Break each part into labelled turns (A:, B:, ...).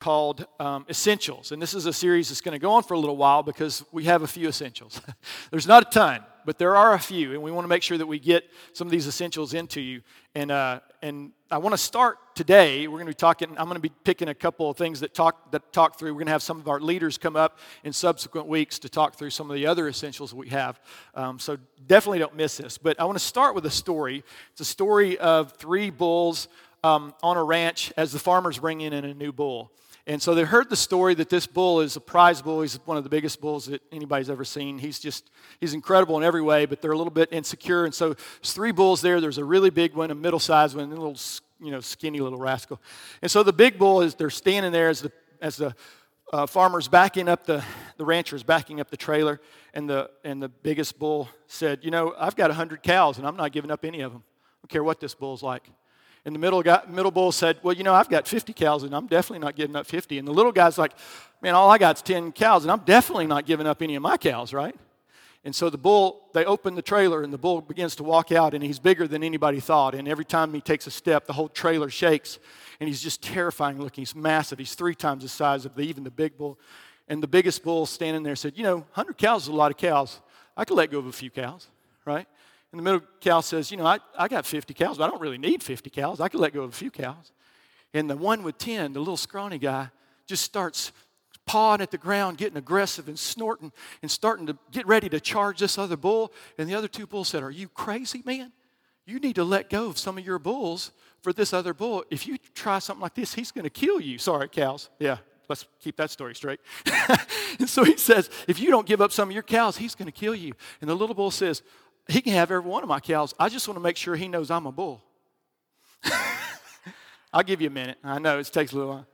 A: called um, Essentials. And this is a series that's going to go on for a little while because we have a few essentials. There's not a ton, but there are a few, and we want to make sure that we get some of these essentials into you. And, uh, and I want to start today. We're going to be talking, I'm going to be picking a couple of things that talk, that talk through. We're going to have some of our leaders come up in subsequent weeks to talk through some of the other essentials we have. Um, so definitely don't miss this. But I want to start with a story. It's a story of three bulls um, on a ranch as the farmers bring in a new bull. And so they heard the story that this bull is a prize bull. He's one of the biggest bulls that anybody's ever seen. He's just, he's incredible in every way, but they're a little bit insecure. And so there's three bulls there. There's a really big one, a middle sized one, and a little, you know, skinny little rascal. And so the big bull is, they're standing there as the, as the uh, farmer's backing up the, the rancher's backing up the trailer. And the, and the biggest bull said, You know, I've got 100 cows and I'm not giving up any of them. I don't care what this bull's like. And the middle, guy, middle bull said, Well, you know, I've got 50 cows and I'm definitely not giving up 50. And the little guy's like, Man, all I got is 10 cows and I'm definitely not giving up any of my cows, right? And so the bull, they open the trailer and the bull begins to walk out and he's bigger than anybody thought. And every time he takes a step, the whole trailer shakes and he's just terrifying looking. He's massive. He's three times the size of the, even the big bull. And the biggest bull standing there said, You know, 100 cows is a lot of cows. I could let go of a few cows, right? And the middle cow says, You know, I, I got 50 cows, but I don't really need 50 cows. I could let go of a few cows. And the one with 10, the little scrawny guy, just starts pawing at the ground, getting aggressive and snorting and starting to get ready to charge this other bull. And the other two bulls said, Are you crazy, man? You need to let go of some of your bulls for this other bull. If you try something like this, he's going to kill you. Sorry, cows. Yeah, let's keep that story straight. and so he says, If you don't give up some of your cows, he's going to kill you. And the little bull says, he can have every one of my cows. I just want to make sure he knows I'm a bull. I'll give you a minute. I know it takes a little while.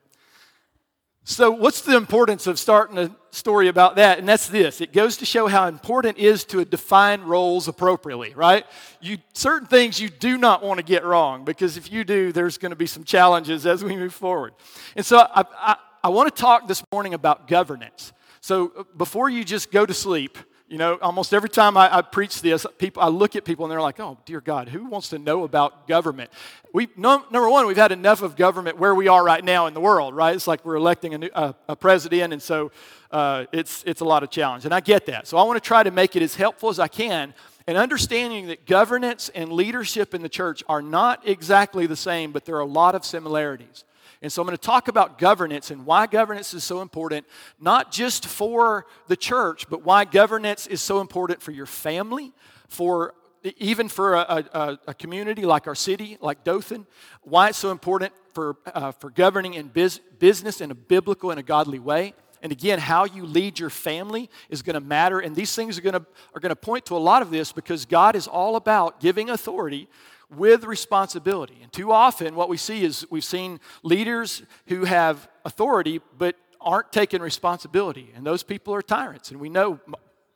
A: So, what's the importance of starting a story about that? And that's this it goes to show how important it is to define roles appropriately, right? You, certain things you do not want to get wrong because if you do, there's going to be some challenges as we move forward. And so, I, I, I want to talk this morning about governance. So, uh, before you just go to sleep, you know, almost every time I, I, preach this, people, I look at people and they're like, oh, dear God, who wants to know about government? We, no, number one, we've had enough of government where we are right now in the world, right? It's like we're electing a, new, a president, and so uh, it's, it's a lot of challenge. And I get that. So I want to try to make it as helpful as I can. And understanding that governance and leadership in the church are not exactly the same, but there are a lot of similarities. And so I'm going to talk about governance and why governance is so important, not just for the church, but why governance is so important for your family, for even for a, a, a community like our city, like Dothan, why it's so important for, uh, for governing in biz, business in a biblical and a godly way. And again, how you lead your family is going to matter. And these things are going to, are going to point to a lot of this because God is all about giving authority with responsibility. And too often, what we see is we've seen leaders who have authority but aren't taking responsibility. And those people are tyrants. And we know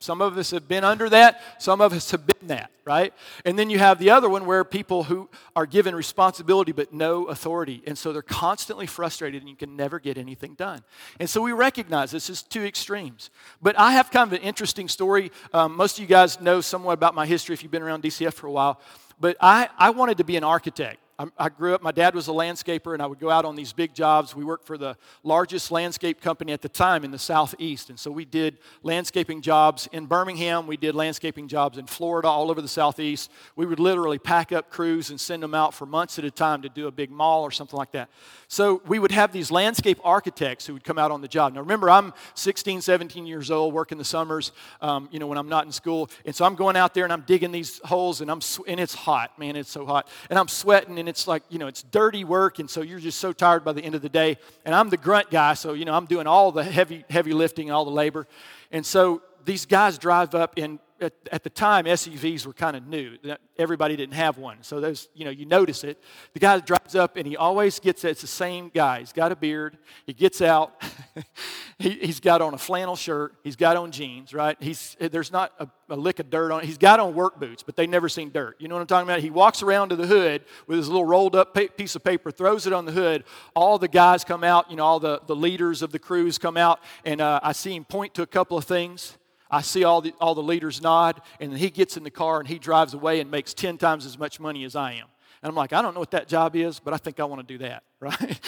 A: some of us have been under that, some of us have been that, right? And then you have the other one where people who are given responsibility but no authority. And so they're constantly frustrated and you can never get anything done. And so we recognize this is two extremes. But I have kind of an interesting story. Um, most of you guys know somewhat about my history if you've been around DCF for a while. But I, I wanted to be an architect. I grew up, my dad was a landscaper, and I would go out on these big jobs. We worked for the largest landscape company at the time in the Southeast. And so we did landscaping jobs in Birmingham. We did landscaping jobs in Florida, all over the Southeast. We would literally pack up crews and send them out for months at a time to do a big mall or something like that. So we would have these landscape architects who would come out on the job. Now remember, I'm 16, 17 years old, working the summers, um, you know, when I'm not in school. And so I'm going out there and I'm digging these holes and, I'm, sw- and it's hot, man, it's so hot. And I'm sweating and it's like, you know, it's dirty work. And so you're just so tired by the end of the day. And I'm the grunt guy, so, you know, I'm doing all the heavy, heavy lifting, all the labor. And so these guys drive up in at, at, the time SUVs were kind of new. Everybody didn't have one. So there's, you know, you notice it. The guy drives up and he always gets it's the same guy. He's got a beard. He gets out. he, has got on a flannel shirt. He's got on jeans, right? He's there's not a, a, lick of dirt on it. He's got on work boots, but they never seen dirt. You know what I'm talking about? He walks around to the hood with his little rolled up piece of paper, throws it on the hood. All the guys come out, you know, all the, the leaders of the crews come out, and uh, I see him point to a couple of things I see all the, all the leaders nod, and he gets in the car and he drives away and makes 10 times as much money as I am. And I'm like, I don't know what that job is, but I think I want to do that, right?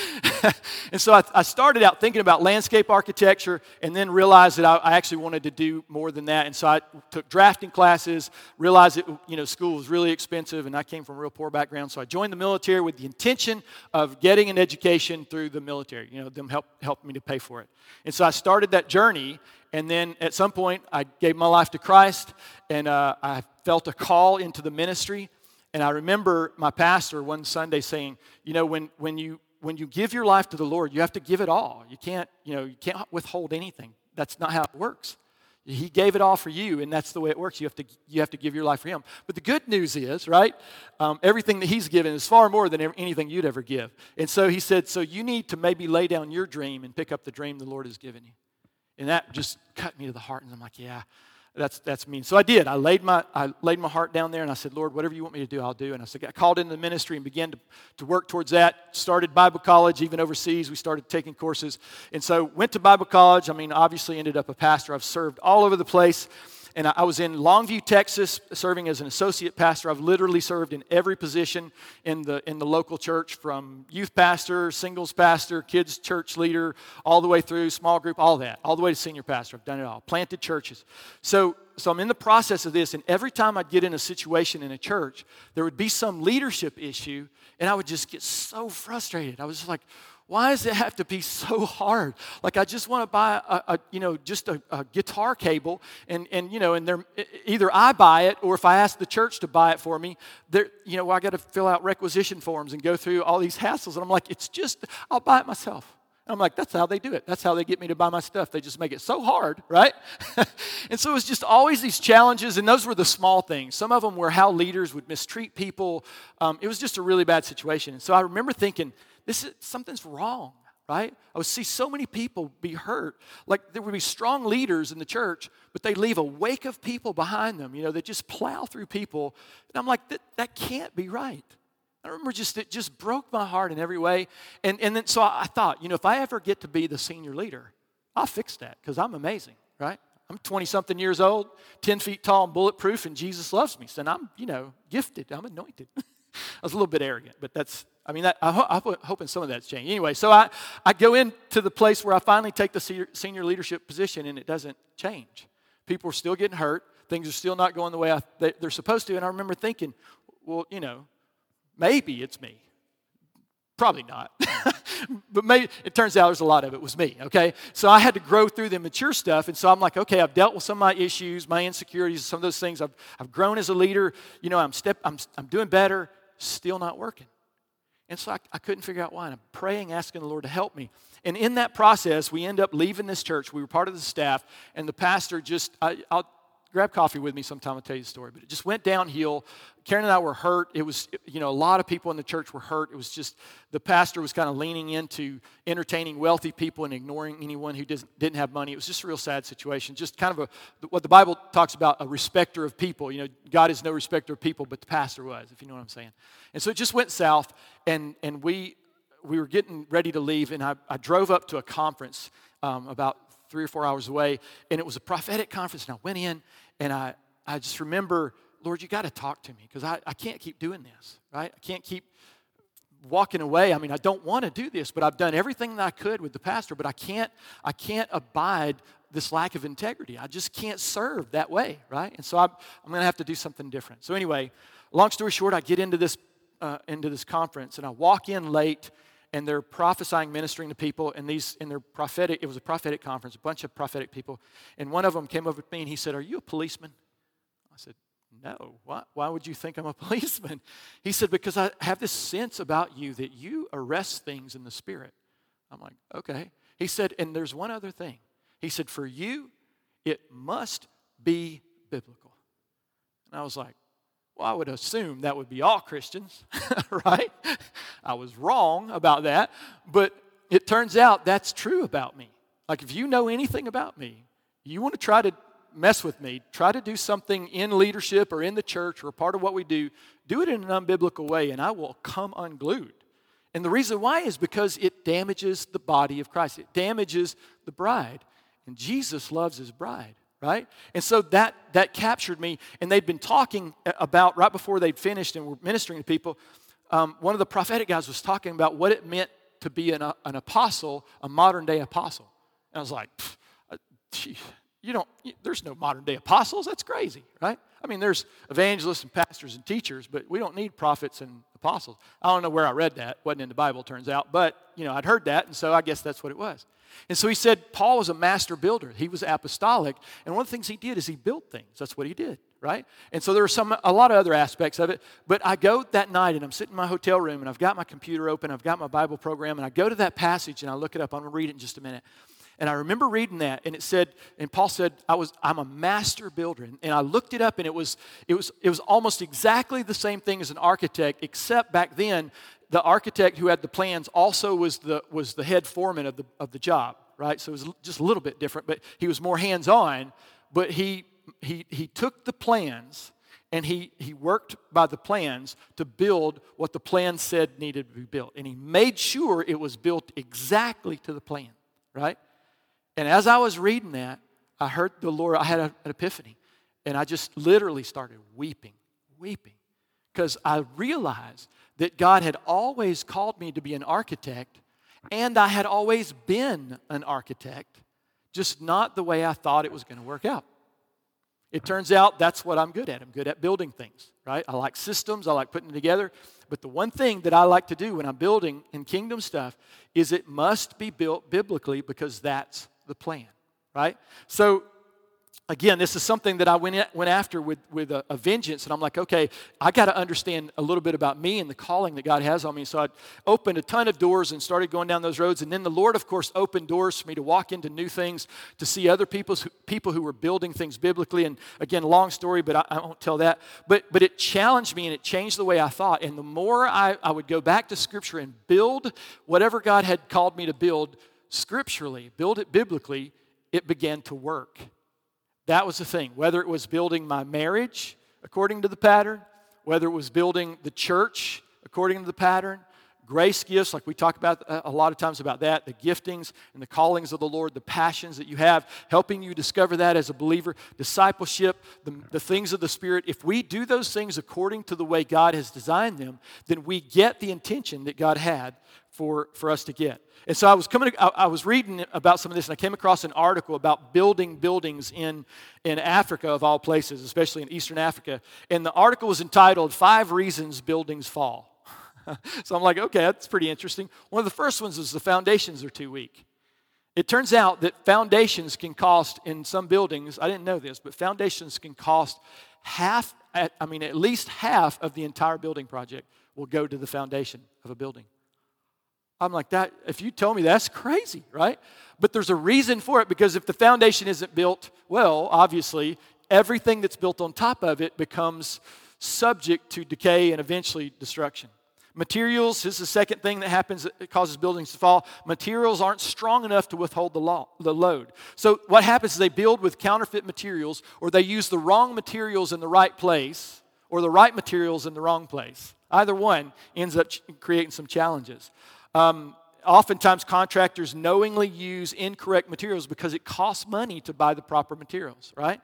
A: and so I, I, started out thinking about landscape architecture and then realized that I, I, actually wanted to do more than that. And so I took drafting classes, realized that, you know, school was really expensive and I came from a real poor background. So I joined the military with the intention of getting an education through the military, you know, them help, help me to pay for it. And so I started that journey and then at some point, I gave my life to Christ and uh, I felt a call into the ministry. And I remember my pastor one Sunday saying, you know, when, when, you, when you give your life to the Lord, you have to give it all. You can't, you know, you can't withhold anything. That's not how it works. He gave it all for you, and that's the way it works. You have to, you have to give your life for Him. But the good news is, right, um, everything that He's given is far more than anything you'd ever give. And so He said, so you need to maybe lay down your dream and pick up the dream the Lord has given you. And that just cut me to the heart. And I'm like, yeah, that's, that's mean. So I did. I laid, my, I laid my heart down there and I said, Lord, whatever you want me to do, I'll do. And I said, I called into the ministry and began to, to work towards that. Started Bible college, even overseas. We started taking courses. And so went to Bible college. I mean, obviously ended up a pastor. I've served all over the place. And I was in Longview, Texas, serving as an associate pastor. I've literally served in every position in the, in the local church from youth pastor, singles pastor, kids church leader, all the way through small group, all that, all the way to senior pastor. I've done it all. Planted churches. So, so I'm in the process of this, and every time I'd get in a situation in a church, there would be some leadership issue, and I would just get so frustrated. I was just like, why does it have to be so hard? Like I just want to buy a, a you know just a, a, guitar cable and and you know and they're either I buy it or if I ask the church to buy it for me, there you know I got to fill out requisition forms and go through all these hassles and I'm like it's just I'll buy it myself. And I'm like, that's how they do it. That's how they get me to buy my stuff. They just make it so hard, right? and so it was just always these challenges, and those were the small things. Some of them were how leaders would mistreat people. Um, it was just a really bad situation. And so I remember thinking, this is something's wrong, right? I would see so many people be hurt. Like there would be strong leaders in the church, but they leave a wake of people behind them, you know, they just plow through people. And I'm like, that, that can't be right. I remember just it just broke my heart in every way. And, and then so I thought, you know, if I ever get to be the senior leader, I'll fix that because I'm amazing, right? I'm 20 something years old, 10 feet tall and bulletproof, and Jesus loves me. So I'm, you know, gifted. I'm anointed. I was a little bit arrogant, but that's I mean, that, I ho- I'm hoping some of that's changed. Anyway, so I, I go into the place where I finally take the senior, senior leadership position and it doesn't change. People are still getting hurt. Things are still not going the way I, they, they're supposed to. And I remember thinking, well, you know, maybe it's me. Probably not. but maybe it turns out there's a lot of it was me, okay? So I had to grow through the mature stuff. And so I'm like, okay, I've dealt with some of my issues, my insecurities, some of those things. I've, I've grown as a leader. You know, I'm, step, I'm, I'm doing better, still not working. And so I, I couldn't figure out why. And I'm praying, asking the Lord to help me. And in that process, we end up leaving this church. We were part of the staff, and the pastor just, I, will grab coffee with me sometime, I'll tell you the story. But it just went downhill. Karen and I were hurt. It was, you know, a lot of people in the church were hurt. It was just, the pastor was kind of leaning into entertaining wealthy people and ignoring anyone who didn't have money. It was just a real sad situation. Just kind of a, what the Bible talks about, a respecter of people. You know, God is no respecter of people, but the pastor was, if you know what I'm saying. And so it just went south, and, and we, we were getting ready to leave, and I, I drove up to a conference um, about three or four hours away, and it was a prophetic conference, and I went in, and I, I just remember, Lord, you got to talk to me, because I, I can't keep doing this, right? I can't keep walking away. I mean, I don't want to do this, but I've done everything that I could with the pastor, but I can't, I can't abide this lack of integrity. I just can't serve that way, right? And so I'm, I'm going to have to do something different. So anyway, long story short, I get into this uh, into this conference, and I walk in late, and they're prophesying, ministering to people, and these in their prophetic. It was a prophetic conference, a bunch of prophetic people, and one of them came over to me and he said, "Are you a policeman?" I said, "No. Why? Why would you think I'm a policeman?" He said, "Because I have this sense about you that you arrest things in the spirit." I'm like, "Okay." He said, "And there's one other thing." He said, "For you, it must be biblical." And I was like, well, I would assume that would be all Christians, right? I was wrong about that, but it turns out that's true about me. Like, if you know anything about me, you want to try to mess with me, try to do something in leadership or in the church or part of what we do, do it in an unbiblical way, and I will come unglued. And the reason why is because it damages the body of Christ, it damages the bride. And Jesus loves his bride right? And so that that captured me. And they'd been talking about right before they'd finished and were ministering to people um, one of the prophetic guys was talking about what it meant to be an, an apostle, a modern day apostle. And I was like, uh, you don't, there's no modern day apostles. That's crazy, right? I mean, there's evangelists and pastors and teachers, but we don't need prophets and apostles. I don't know where I read that. wasn't in the Bible, turns out. But, you know, I'd heard that, and so I guess that's what it was. And so he said Paul was a master builder. He was apostolic, and one of the things he did is he built things. That's what he did, right? And so there were some a lot of other aspects of it. But I go that night and I'm sitting in my hotel room and I've got my computer open, I've got my Bible program, and I go to that passage and I look it up. I'm gonna read it in just a minute. And I remember reading that, and it said, and Paul said, I was, I'm a master builder. And I looked it up, and it was, it was, it was almost exactly the same thing as an architect, except back then, the architect who had the plans also was the, was the head foreman of the, of the job, right? So it was just a little bit different, but he was more hands on. But he, he, he took the plans and he, he worked by the plans to build what the plan said needed to be built. And he made sure it was built exactly to the plan, right? And as I was reading that, I heard the Lord, I had an epiphany. And I just literally started weeping, weeping. Because I realized that God had always called me to be an architect, and I had always been an architect, just not the way I thought it was going to work out. It turns out that's what I'm good at. I'm good at building things, right? I like systems, I like putting them together. But the one thing that I like to do when I'm building in kingdom stuff is it must be built biblically because that's the plan, right? So again, this is something that I went, went after with, with a, a vengeance. And I'm like, okay, I got to understand a little bit about me and the calling that God has on me. So I opened a ton of doors and started going down those roads. And then the Lord, of course, opened doors for me to walk into new things, to see other people's, people who were building things biblically. And again, long story, but I, I won't tell that. But, but it challenged me and it changed the way I thought. And the more I, I would go back to Scripture and build whatever God had called me to build scripturally, build it biblically, it began to work. That was the thing. Whether it was building my marriage according to the pattern, whether it was building the church according to the pattern, grace gifts, like we talk about uh, a lot of times about that, the giftings and the callings of the Lord, the passions that you have, helping you discover that as a believer, discipleship, the, the things of the Spirit. If we do those things according to the way God has designed them, then we get the intention that God had for, for us to get. And so I was coming, I, I was reading about some of this, and I came across an article about building buildings in, in Africa, of all places, especially in Eastern Africa. And the article was entitled Five Reasons Buildings Fall. so I'm like, okay, that's pretty interesting. One of the first ones is the foundations are too weak. It turns out that foundations can cost in some buildings, I didn't know this, but foundations can cost half, I mean, at least half of the entire building project will go to the foundation of a building. I'm like, that, if you tell me that's crazy, right? But there's a reason for it because if the foundation isn't built well, obviously, everything that's built on top of it becomes subject to decay and eventually destruction. Materials is the second thing that happens that causes buildings to fall. Materials aren't strong enough to withhold the, the load. So, what happens is they build with counterfeit materials, or they use the wrong materials in the right place, or the right materials in the wrong place. Either one ends up creating some challenges. Um, oftentimes, contractors knowingly use incorrect materials because it costs money to buy the proper materials, right?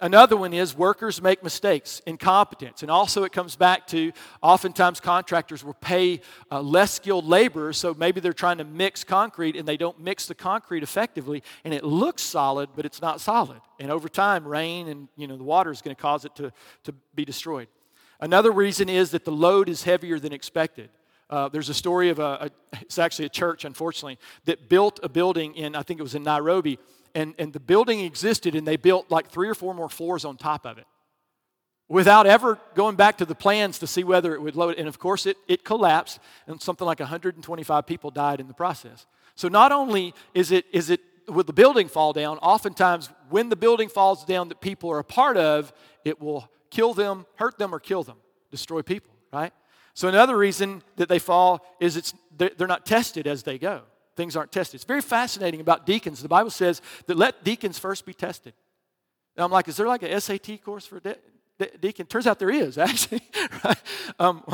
A: Another one is workers make mistakes, incompetence. And also, it comes back to oftentimes contractors will pay uh, less skilled laborers, so maybe they're trying to mix concrete and they don't mix the concrete effectively, and it looks solid, but it's not solid. And over time, rain and you know, the water is going to cause it to, to be destroyed. Another reason is that the load is heavier than expected. Uh, there's a story of a, a, it's actually a church, unfortunately, that built a building in, I think it was in Nairobi, and, and the building existed, and they built like three or four more floors on top of it without ever going back to the plans to see whether it would load. And of course, it, it collapsed, and something like 125 people died in the process. So not only is it, is it will the building fall down, oftentimes when the building falls down that people are a part of, it will kill them, hurt them, or kill them, destroy people, right? So, another reason that they fall is it's, they're not tested as they go. Things aren't tested. It's very fascinating about deacons. The Bible says that let deacons first be tested. And I'm like, is there like a SAT course for de- de- deacon? Turns out there is, actually. right? um,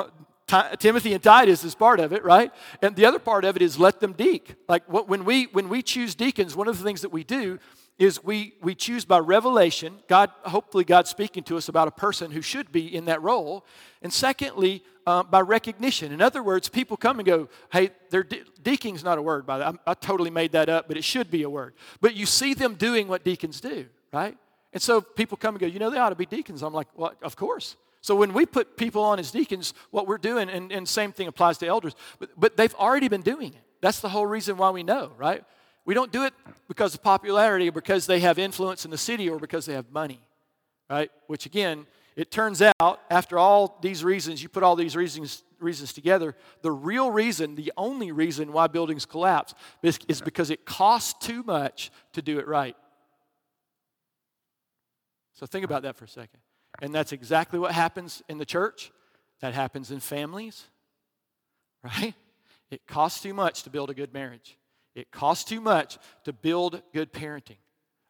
A: Timothy and Titus is part of it, right? And the other part of it is let them deek. Like what, when we when we choose deacons, one of the things that we do is we we choose by revelation. God, hopefully, God's speaking to us about a person who should be in that role. And secondly, uh, by recognition. In other words, people come and go, "Hey, they're de- deacon's not a word by that. I, I totally made that up, but it should be a word." But you see them doing what deacons do, right? And so people come and go, "You know, they ought to be deacons." I'm like, "Well, of course." So when we put people on as deacons, what we're doing, and, and same thing applies to elders, but, but they've already been doing it. That's the whole reason why we know, right? We don't do it because of popularity or because they have influence in the city or because they have money, right? Which again, it turns out after all these reasons, you put all these reasons, reasons together, the real reason, the only reason why buildings collapse is because it costs too much to do it right. So think about that for a second. And that's exactly what happens in the church. That happens in families, right? It costs too much to build a good marriage. It costs too much to build good parenting.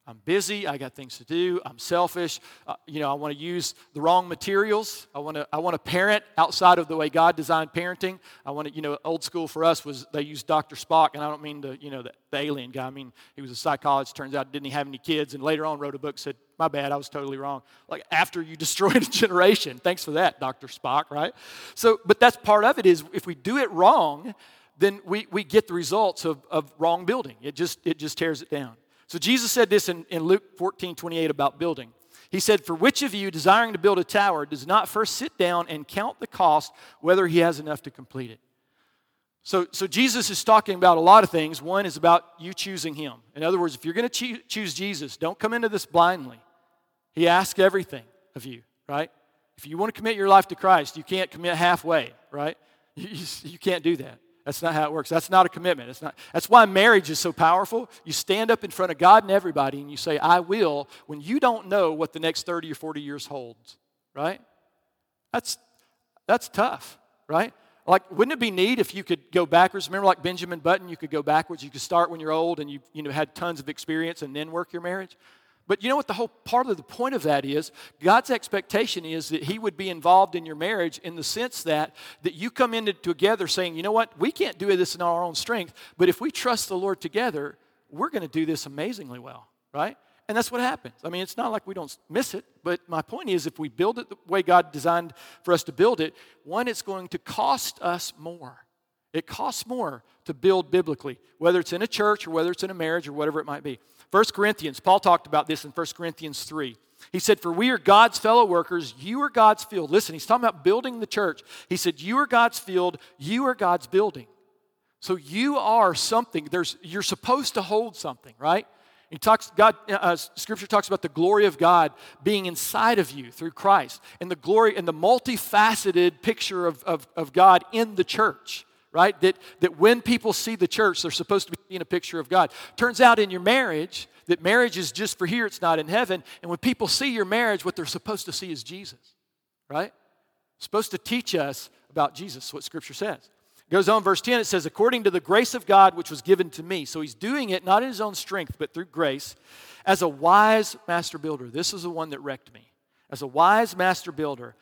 A: I'm busy. I got things to do. I'm selfish. Uh, you know, I want to use the wrong materials. I want to. I want to parent outside of the way God designed parenting. I want to. You know, old school for us was they used Dr. Spock, and I don't mean the you know the, the alien guy. I mean he was a psychologist. Turns out didn't he have any kids, and later on wrote a book said, "My bad, I was totally wrong." Like after you destroyed a generation. Thanks for that, Dr. Spock. Right. So, but that's part of it. Is if we do it wrong, then we we get the results of of wrong building. It just it just tears it down. So Jesus said this in, in Luke 14 28 about building. He said, For which of you, desiring to build a tower, does not first sit down and count the cost, whether he has enough to complete it? So, so Jesus is talking about a lot of things. One is about you choosing him. In other words, if you're going to choose Jesus, don't come into this blindly. He asks everything of you, right? If you want to commit your life to Christ, you can't commit halfway, right? You, you, you can't do that. That's not how it works. That's not a commitment. It's not, that's why marriage is so powerful. You stand up in front of God and everybody and you say, I will, when you don't know what the next 30 or 40 years holds, right? That's, that's tough, right? Like, wouldn't it be neat if you could go backwards? Remember, like Benjamin Button, you could go backwards. You could start when you're old and you, you know, had tons of experience and then work your marriage. But you know what the whole part of the point of that is? God's expectation is that He would be involved in your marriage in the sense that, that you come in together saying, you know what, we can't do this in our own strength, but if we trust the Lord together, we're going to do this amazingly well, right? And that's what happens. I mean, it's not like we don't miss it, but my point is if we build it the way God designed for us to build it, one, it's going to cost us more. It costs more to build biblically, whether it's in a church or whether it's in a marriage or whatever it might be. 1 Corinthians, Paul talked about this in 1 Corinthians 3. He said, For we are God's fellow workers, you are God's field. Listen, he's talking about building the church. He said, You are God's field, you are God's building. So you are something. There's, you're supposed to hold something, right? He talks, God, uh, Scripture talks about the glory of God being inside of you through Christ, and the glory and the multifaceted picture of, of, of God in the church right? That, that when people see the church, they're supposed to be seeing a picture of God. Turns out in your marriage, that marriage is just for here, it's not in heaven. And when people see your marriage, what they're supposed to see is Jesus, right? supposed to teach us about Jesus, what Scripture says. Goes on, verse 10, it says, according to the grace of God which was given to me. So he's doing it not in his own strength, but through grace, as a wise master builder. This is the one that wrecked me. As a wise master builder,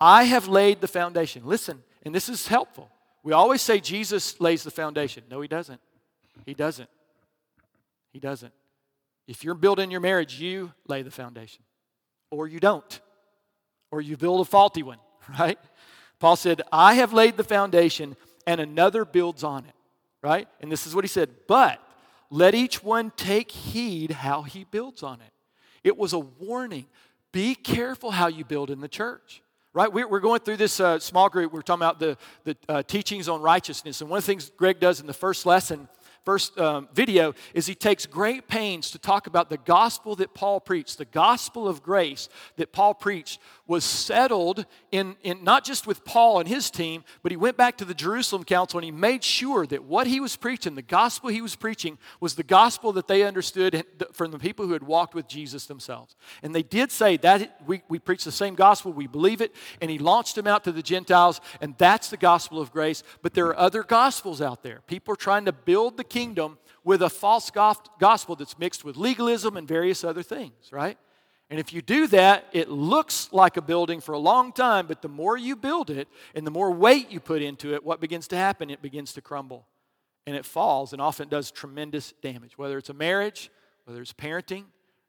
A: I have laid the foundation. Listen, and this is helpful. We always say Jesus lays the foundation. No, he doesn't. He doesn't. He doesn't. If you're building your marriage, you lay the foundation, or you don't, or you build a faulty one, right? Paul said, I have laid the foundation, and another builds on it, right? And this is what he said, but let each one take heed how he builds on it. It was a warning. Be careful how you build in the church right? We're going through this uh, small group. We're talking about the, the uh, teachings on righteousness. And one of the things Greg does in the first lesson first um, video is he takes great pains to talk about the gospel that Paul preached, the gospel of grace that Paul preached was settled in, in not just with Paul and his team, but he went back to the Jerusalem council and he made sure that what he was preaching, the gospel he was preaching, was the gospel that they understood from the people who had walked with Jesus themselves. And they did say that we, we preach the same gospel, we believe it, and he launched them out to the Gentiles, and that's the gospel of grace. But there are other gospels out there. People are trying to build the kingdom with a false gospel that's mixed with legalism and various other things, right? And if you do that, it looks like a building for a long time, but the more you build it and the more weight you put into it, what begins to happen? It begins to crumble and it falls and often does tremendous damage. Whether it's a marriage, whether it's parenting,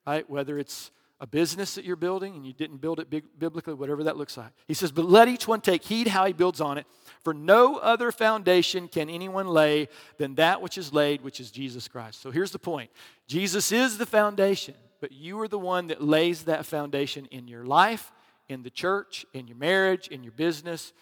A: right? Whether it's a business that you're building and you didn't build it biblically, whatever that looks like. He says, But let each one take heed how he builds on it, for no other foundation can anyone lay than that which is laid, which is Jesus Christ. So here's the point Jesus is the foundation but you are the one that lays that foundation in your life, in the church, in your marriage, in your business,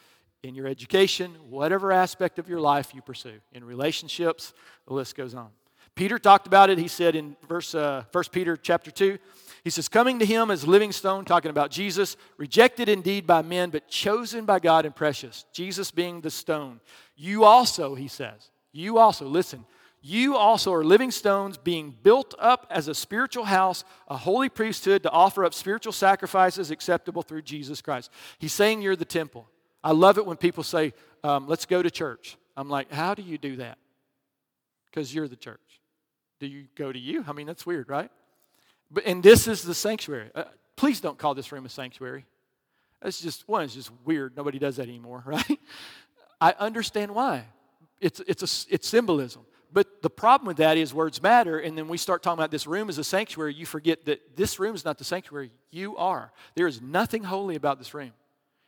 A: in your education, whatever aspect of your life you pursue. In relationships, the list goes on. Peter talked about it. He said in verse uh, 1 Peter chapter 2, he says, Coming to him as living stone, talking about Jesus, rejected indeed by men, but chosen by God and precious. Jesus being the stone. You also, he says, you also, listen, you also are living stones being built up as a spiritual house, a holy priesthood to offer up spiritual sacrifices acceptable through Jesus Christ. He's saying you're the temple. I love it when people say, um, let's go to church. I'm like, how do you do that? Because you're the church. Do you go to you? I mean, that's weird, right? But, and this is the sanctuary. Uh, please don't call this room a sanctuary. It's just, one, it's just weird. Nobody does that anymore, right? I understand why. It's, it's, a, it's symbolism. But the problem with that is words matter, and then we start talking about this room as a sanctuary. You forget that this room is not the sanctuary, you are. There is nothing holy about this room.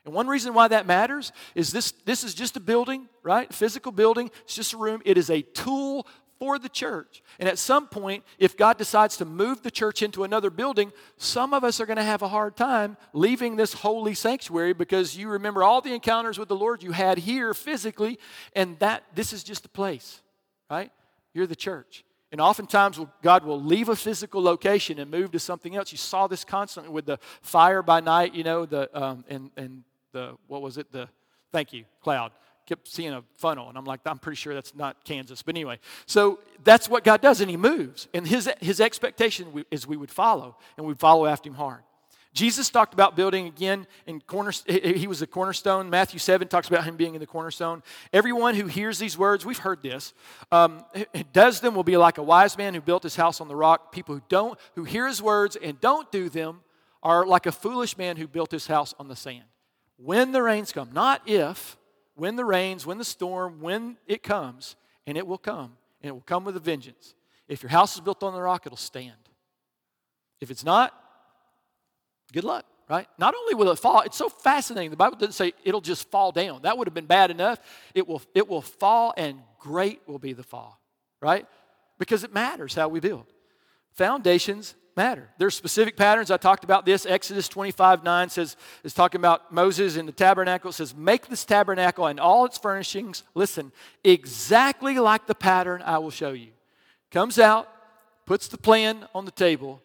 A: And one reason why that matters is this this is just a building, right? Physical building, it's just a room. It is a tool for the church. And at some point, if God decides to move the church into another building, some of us are going to have a hard time leaving this holy sanctuary because you remember all the encounters with the Lord you had here physically, and that this is just a place right? You're the church. And oftentimes, God will leave a physical location and move to something else. You saw this constantly with the fire by night, you know, the, um, and, and the, what was it? The, thank you, cloud. Kept seeing a funnel, and I'm like, I'm pretty sure that's not Kansas. But anyway, so that's what God does, and He moves. And His, his expectation is we would follow, and we'd follow after Him hard. Jesus talked about building again in corner, he was a cornerstone. Matthew 7 talks about him being in the cornerstone. Everyone who hears these words, we've heard this, um, does them will be like a wise man who built his house on the rock. People who don't, who hear his words and don't do them are like a foolish man who built his house on the sand. When the rains come, not if, when the rains, when the storm, when it comes, and it will come, and it will come with a vengeance. If your house is built on the rock, it'll stand. If it's not, Good luck, right? Not only will it fall, it's so fascinating. The Bible doesn't say it'll just fall down. That would have been bad enough. It will, it will fall, and great will be the fall, right? Because it matters how we build. Foundations matter. There's specific patterns. I talked about this. Exodus 25 9 says, is talking about Moses in the tabernacle. It says, Make this tabernacle and all its furnishings, listen, exactly like the pattern I will show you. Comes out, puts the plan on the table,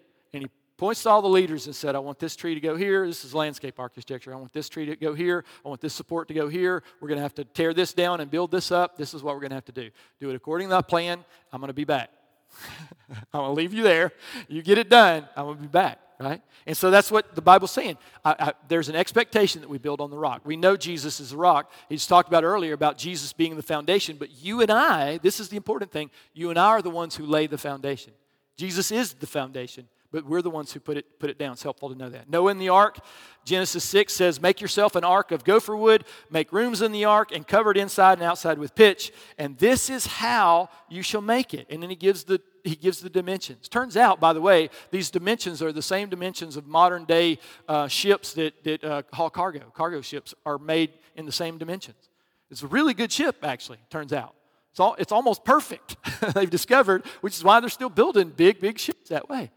A: points to all the leaders and said, I want this tree to go here. This is landscape architecture. I want this tree to go here. I want this support to go here. We're going to have to tear this down and build this up. This is what we're going to have to do. Do it according to that plan. I'm going to be back. I'm going to leave you there. You get it done. I'm going to be back, right? And so that's what the Bible's saying. I, I, there's an expectation that we build on the rock. We know Jesus is the rock. He's talked about earlier about Jesus being the foundation, but you and I, this is the important thing, you and I are the ones who lay the foundation. Jesus is the foundation but we're the ones who put it, put it down. It's helpful to know that. Noah in the ark, Genesis 6 says, Make yourself an ark of gopher wood, make rooms in the ark, and cover it inside and outside with pitch. And this is how you shall make it. And then he gives the he gives the dimensions. Turns out, by the way, these dimensions are the same dimensions of modern day uh, ships that, that uh, haul cargo. Cargo ships are made in the same dimensions. It's a really good ship, actually, turns out. It's, all, it's almost perfect, they've discovered, which is why they're still building big, big ships that way.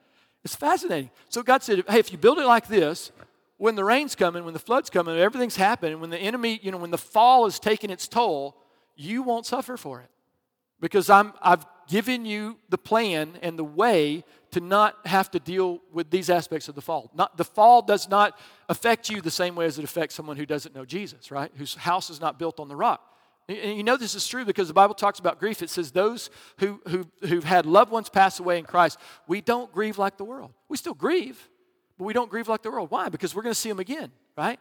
A: It's fascinating. So God said, hey, if you build it like this, when the rain's coming, when the flood's coming, everything's happening, when the enemy, you know, when the fall is taking its toll, you won't suffer for it. Because I'm, I've given you the plan and the way to not have to deal with these aspects of the fall. Not, the fall does not affect you the same way as it affects someone who doesn't know Jesus, right? Whose house is not built on the rock. And you know this is true because the Bible talks about grief. It says those who, who, who've had loved ones pass away in Christ, we don't grieve like the world. We still grieve, but we don't grieve like the world. Why? Because we're going to see them again, right?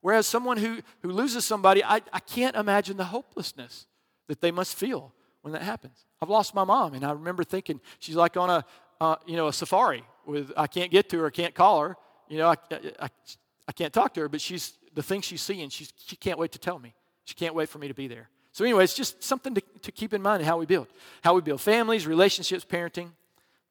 A: Whereas someone who, who loses somebody, I, I can't imagine the hopelessness that they must feel when that happens. I've lost my mom, and I remember thinking she's like on a, uh, you know, a safari, with I can't get to her, I can't call her. You know, I, I, I can't talk to her, but she's the thing she's seeing, she's, she can't wait to tell me. She can't wait for me to be there. So, anyway, it's just something to, to keep in mind in how we build. How we build families, relationships, parenting.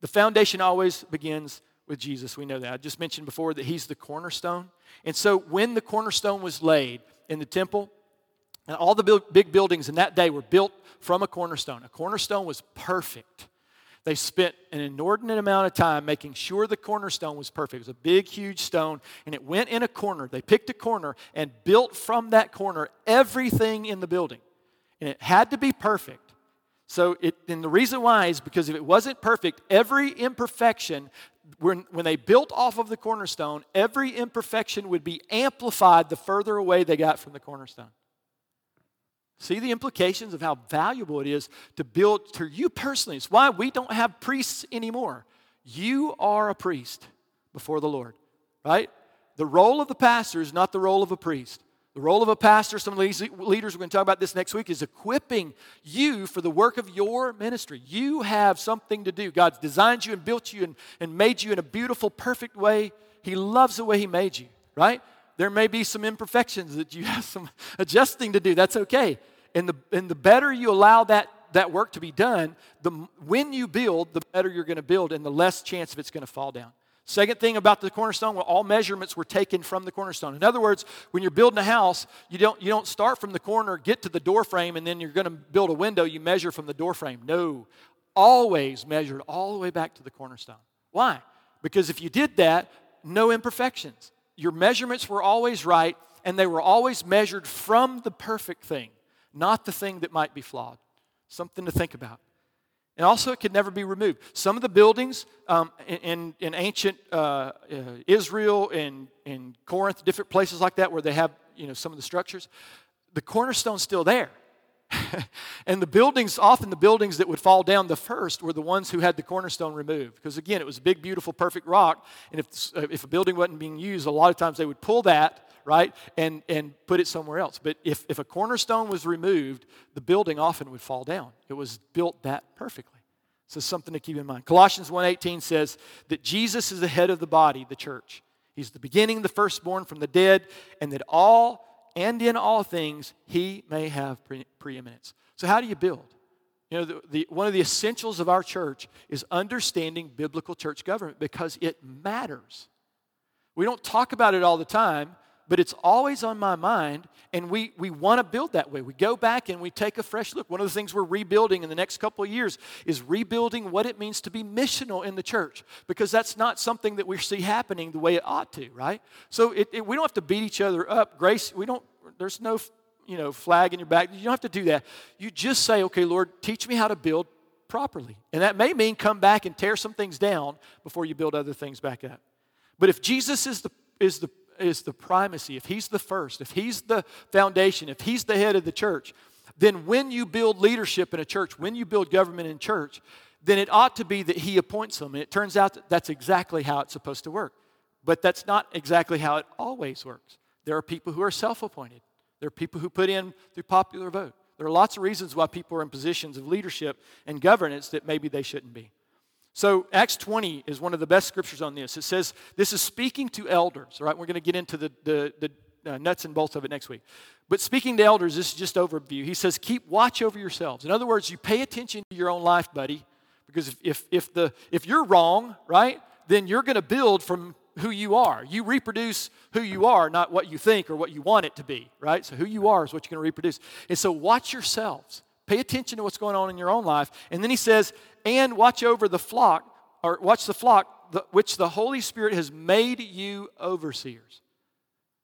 A: The foundation always begins with Jesus. We know that. I just mentioned before that He's the cornerstone. And so, when the cornerstone was laid in the temple, and all the big buildings in that day were built from a cornerstone. A cornerstone was perfect. They spent an inordinate amount of time making sure the cornerstone was perfect. It was a big, huge stone, and it went in a corner. They picked a corner and built from that corner everything in the building. And it had to be perfect. So, it, and the reason why is because if it wasn't perfect, every imperfection, when, when they built off of the cornerstone, every imperfection would be amplified the further away they got from the cornerstone. See the implications of how valuable it is to build to you personally. It's why we don't have priests anymore. You are a priest before the Lord, right? The role of the pastor is not the role of a priest. The role of a pastor, some of these leaders, we're going to talk about this next week, is equipping you for the work of your ministry. You have something to do. God's designed you and built you and, and made you in a beautiful, perfect way. He loves the way He made you, right? There may be some imperfections that you have some adjusting to do. That's okay. And the, and the better you allow that, that work to be done, the, when you build, the better you're going to build and the less chance of it's going to fall down. Second thing about the cornerstone, well, all measurements were taken from the cornerstone. In other words, when you're building a house, you don't, you don't start from the corner, get to the door frame, and then you're going to build a window, you measure from the door frame. No, always measured all the way back to the cornerstone. Why? Because if you did that, no imperfections. Your measurements were always right, and they were always measured from the perfect thing not the thing that might be flawed. Something to think about. And also, it could never be removed. Some of the buildings um, in, in, ancient uh, uh, Israel and in Corinth, different places like that, where they have you know some of the structures, the cornerstone's still there. and the buildings, often the buildings that would fall down the first were the ones who had the cornerstone removed. Because again, it was a big, beautiful, perfect rock. And if, uh, if a building wasn't being used, a lot of times they would pull that right? And, and put it somewhere else. But if, if a cornerstone was removed, the building often would fall down. It was built that perfectly. So something to keep in mind. Colossians 1:18 says that Jesus is the head of the body, the church. He's the beginning, the firstborn from the dead, and that all and in all things he may have pre- preeminence. So how do you build? You know, the, the, one of the essentials of our church is understanding biblical church government because it matters. We don't talk about it all the time, but it's always on my mind, and we, we want to build that way. We go back and we take a fresh look. One of the things we're rebuilding in the next couple of years is rebuilding what it means to be missional in the church, because that's not something that we see happening the way it ought to, right? So it, it, we don't have to beat each other up. Grace, we don't, there's no you know, flag in your back. You don't have to do that. You just say, okay, Lord, teach me how to build properly. And that may mean come back and tear some things down before you build other things back up. But if Jesus is the, is the is the primacy, if He's the first, if He's the foundation, if He's the head of the church, then when you build leadership in a church, when you build government in church, then it ought to be that He appoints them. And it turns out that that's exactly how it's supposed to work. But that's not exactly how it always works. There are people who are self appointed, there are people who put in through popular vote. There are lots of reasons why people are in positions of leadership and governance that maybe they shouldn't be. So, Acts 20 is one of the best scriptures on this. It says, This is speaking to elders, all right? We're going to get into the, the, the uh, nuts and bolts of it next week. But speaking to elders, this is just overview. He says, Keep watch over yourselves. In other words, you pay attention to your own life, buddy, because if, if, if, the, if you're wrong, right, then you're going to build from who you are. You reproduce who you are, not what you think or what you want it to be, right? So, who you are is what you're going to reproduce. And so, watch yourselves. Pay attention to what's going on in your own life. And then he says, and watch over the flock, or watch the flock, the, which the Holy Spirit has made you overseers.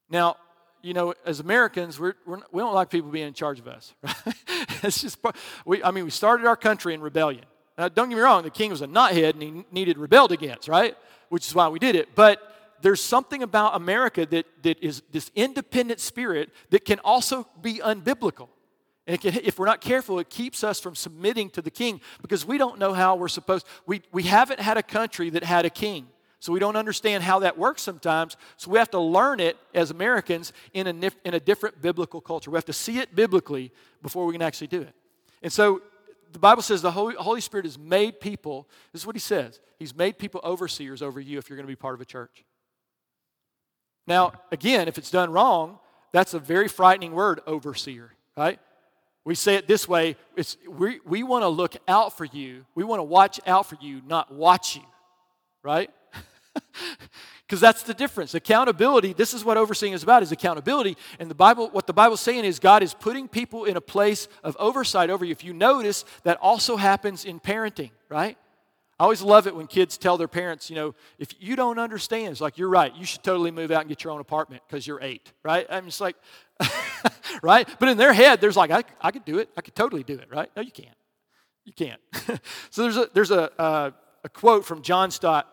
A: Now, you know, as Americans, we're, we're, we do not like people being in charge of us. Right? it's just, we, I mean, we started our country in rebellion. Now, don't get me wrong, the king was a knothead and he needed rebelled against, right? Which is why we did it. But there's something about America that, that is this independent spirit that can also be unbiblical. And can, if we're not careful, it keeps us from submitting to the king because we don't know how we're supposed. We, we haven't had a country that had a king. So we don't understand how that works sometimes. So we have to learn it as Americans in a, in a different biblical culture. We have to see it biblically before we can actually do it. And so the Bible says the Holy, Holy Spirit has made people, this is what he says, he's made people overseers over you if you're going to be part of a church. Now, again, if it's done wrong, that's a very frightening word, overseer, right? We say it this way it's, we, we want to look out for you. We want to watch out for you, not watch you, right? because that's the difference accountability this is what overseeing is about is accountability and the bible what the bible's saying is god is putting people in a place of oversight over you if you notice that also happens in parenting right i always love it when kids tell their parents you know if you don't understand it's like you're right you should totally move out and get your own apartment because you're eight right? I'm just like right? But in their head there's like I, I could do it. I could totally do it right? No you can't. You can't. So there's a there's a, uh, a quote from john stott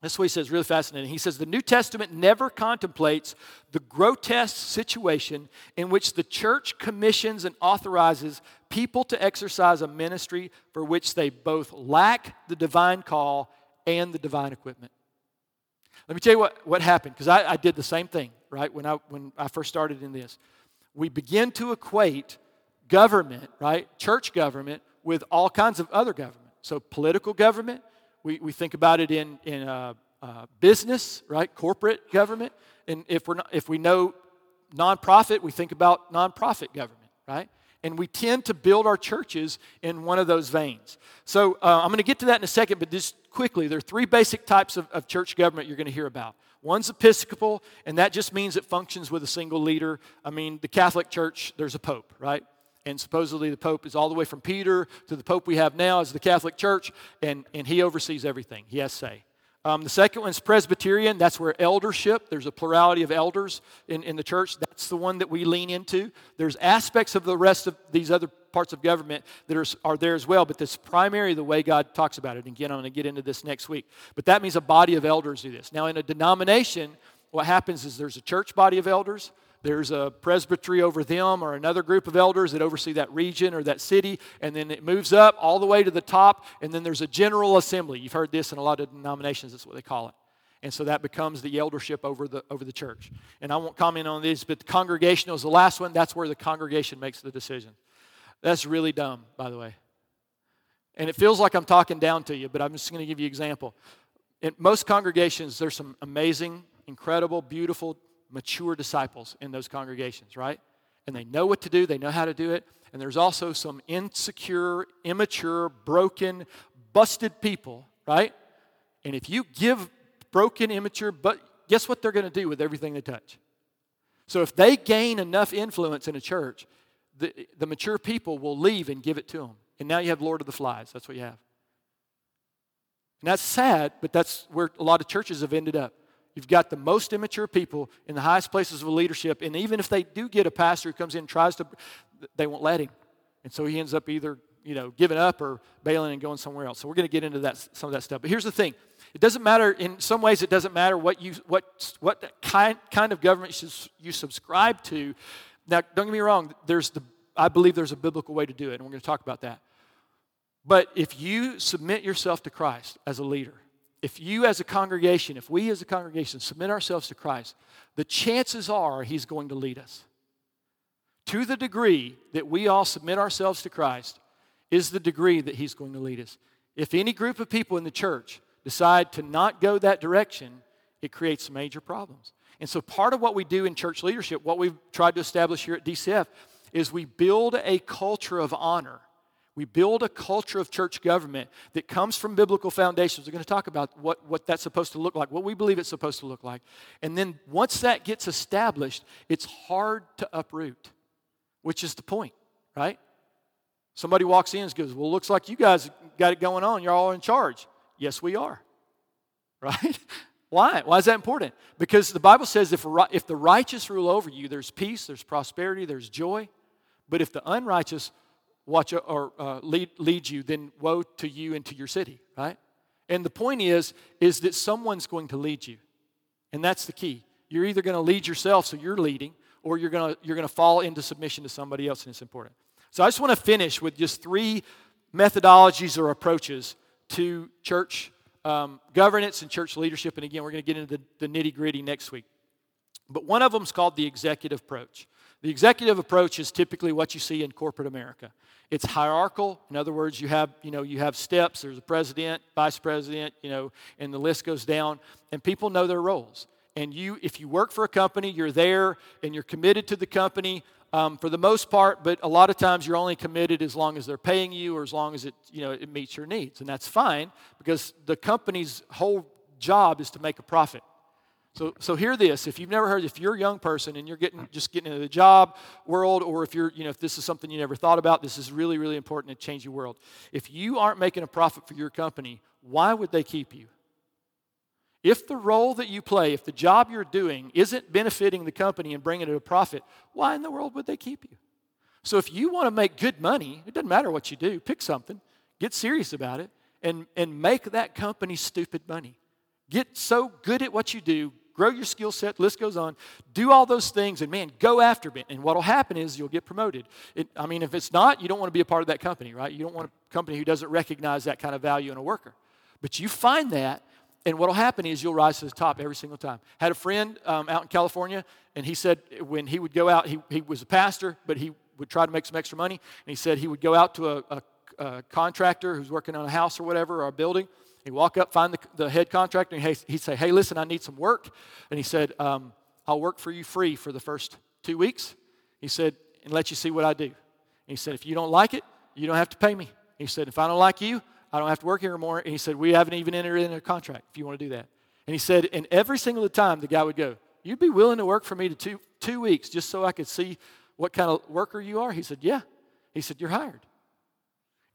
A: this is what he says, really fascinating. He says, The New Testament never contemplates the grotesque situation in which the church commissions and authorizes people to exercise a ministry for which they both lack the divine call and the divine equipment. Let me tell you what, what happened, because I, I did the same thing, right, when I, when I first started in this. We begin to equate government, right, church government, with all kinds of other government. So, political government, we, we think about it in, in uh, uh, business, right? Corporate government. And if, we're not, if we know nonprofit, we think about nonprofit government, right? And we tend to build our churches in one of those veins. So uh, I'm going to get to that in a second, but just quickly, there are three basic types of, of church government you're going to hear about. One's Episcopal, and that just means it functions with a single leader. I mean, the Catholic Church, there's a pope, right? And supposedly the Pope is all the way from Peter to the Pope we have now as the Catholic Church, and, and he oversees everything. He has say. Um, the second one's Presbyterian. That's where eldership, there's a plurality of elders in, in the church. That's the one that we lean into. There's aspects of the rest of these other parts of government that are, are there as well, but this primary the way God talks about it. And again, I'm going to get into this next week. But that means a body of elders do this. Now, in a denomination, what happens is there's a church body of elders, there's a presbytery over them or another group of elders that oversee that region or that city, and then it moves up all the way to the top, and then there's a general assembly. You've heard this in a lot of denominations, that's what they call it. And so that becomes the eldership over the, over the church. And I won't comment on this, but the congregational is the last one. That's where the congregation makes the decision. That's really dumb, by the way. And it feels like I'm talking down to you, but I'm just going to give you an example. In most congregations, there's some amazing, incredible, beautiful mature disciples in those congregations, right? And they know what to do, they know how to do it. And there's also some insecure, immature, broken, busted people, right? And if you give broken, immature, but guess what they're going to do with everything they touch? So if they gain enough influence in a church, the, the mature people will leave and give it to them. And now you have Lord of the Flies. That's what you have. And that's sad, but that's where a lot of churches have ended up. You've got the most immature people in the highest places of leadership, and even if they do get a pastor who comes in and tries to, they won't let him. And so he ends up either you know giving up or bailing and going somewhere else. So we're going to get into that some of that stuff. But here's the thing: it doesn't matter. In some ways, it doesn't matter what you what what kind kind of government you subscribe to. Now, don't get me wrong. There's the I believe there's a biblical way to do it, and we're going to talk about that. But if you submit yourself to Christ as a leader, if you as a congregation, if we as a congregation submit ourselves to Christ, the chances are He's going to lead us. To the degree that we all submit ourselves to Christ, is the degree that He's going to lead us. If any group of people in the church decide to not go that direction, it creates major problems. And so, part of what we do in church leadership, what we've tried to establish here at DCF, is we build a culture of honor we build a culture of church government that comes from biblical foundations. We're going to talk about what, what that's supposed to look like, what we believe it's supposed to look like. And then once that gets established, it's hard to uproot, which is the point, right? Somebody walks in and goes, Well, looks like you guys got it going on. You're all in charge. Yes, we are. Right? Why? Why is that important? Because the Bible says if, if the righteous rule over you, there's peace, there's prosperity, there's joy. But if the unrighteous watch or uh, lead, lead you, then woe to you and to your city, right? And the point is, is that someone's going to lead you. And that's the key. You're either going to lead yourself, so you're leading, or you're going to, you're going to fall into submission to somebody else, and it's important. So I just want to finish with just three methodologies or approaches to church um, governance and church leadership. And again, we're going to get into the, the nitty gritty next week. But one of them is called the executive approach. The executive approach is typically what you see in corporate America. It's hierarchical. In other words, you have, you know, you have steps. There's a president, vice president, you know, and the list goes down. And people know their roles. And you, if you work for a company, you're there and you're committed to the company um, for the most part. But a lot of times, you're only committed as long as they're paying you or as long as it, you know, it meets your needs, and that's fine because the company's whole job is to make a profit. So, so hear this. If you've never heard, if you're a young person and you're getting just getting into the job world, or if you're, you know, if this is something you never thought about, this is really, really important to change your world. If you aren't making a profit for your company, why would they keep you? If the role that you play, if the job you're doing isn't benefiting the company and bringing it a profit, why in the world would they keep you? So if you want to make good money, it doesn't matter what you do, pick something, get serious about it, and, and make that company stupid money. Get so good at what you do, grow your skill set, list goes on, do all those things, and man, go after it. And what'll happen is you'll get promoted. It, I mean, if it's not, you don't want to be a part of that company, right? You don't want a company who doesn't recognize that kind of value in a worker. But you find that, and what'll happen is you'll rise to the top every single time. Had a friend um, out in California, and he said when he would go out, he, he was a pastor, but he would try to make some extra money, and he said he would go out to a, a, a contractor who's working on a house or whatever, or a building, He'd walk up, find the, the head contractor, and he'd say, Hey, listen, I need some work. And he said, um, I'll work for you free for the first two weeks. He said, And let you see what I do. And he said, If you don't like it, you don't have to pay me. He said, If I don't like you, I don't have to work here anymore. And he said, We haven't even entered into a contract if you want to do that. And he said, And every single time the guy would go, You'd be willing to work for me to two, two weeks just so I could see what kind of worker you are? He said, Yeah. He said, You're hired.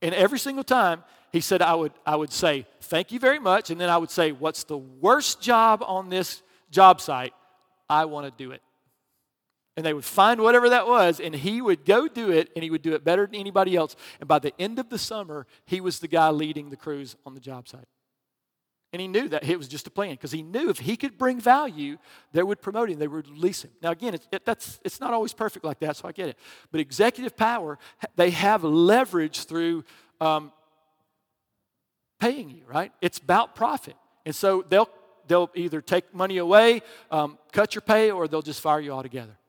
A: And every single time, he said, I would, I would say, Thank you very much. And then I would say, What's the worst job on this job site? I want to do it. And they would find whatever that was, and he would go do it, and he would do it better than anybody else. And by the end of the summer, he was the guy leading the crews on the job site. And he knew that it was just a plan because he knew if he could bring value, they would promote him, they would release him. Now, again, it's, it, that's, it's not always perfect like that, so I get it. But executive power, they have leverage through um, paying you, right? It's about profit. And so they'll, they'll either take money away, um, cut your pay, or they'll just fire you altogether.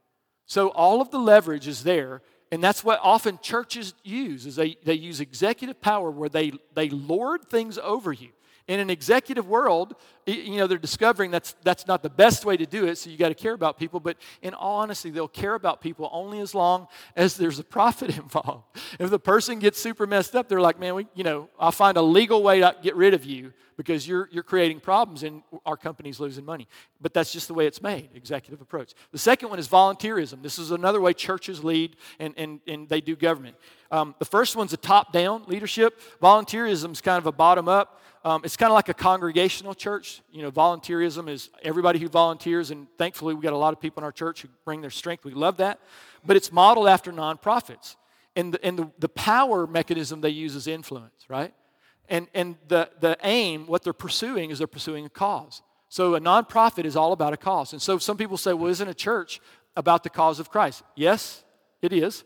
A: So all of the leverage is there. And that's what often churches use is they, they use executive power where they, they lord things over you in an executive world, you know, they're discovering that's, that's not the best way to do it, so you got to care about people. But in all honesty, they'll care about people only as long as there's a profit involved. If the person gets super messed up, they're like, man, we, you know, I'll find a legal way to get rid of you because you're, you're creating problems and our company's losing money. But that's just the way it's made, executive approach. The second one is volunteerism. This is another way churches lead and, and, and they do government. Um, the first one's a top down leadership, volunteerism is kind of a bottom up. Um, it's kind of like a congregational church. You know, volunteerism is everybody who volunteers, and thankfully, we got a lot of people in our church who bring their strength. We love that. But it's modeled after nonprofits. And the, and the, the power mechanism they use is influence, right? And, and the, the aim, what they're pursuing, is they're pursuing a cause. So a nonprofit is all about a cause. And so some people say, well, isn't a church about the cause of Christ? Yes, it is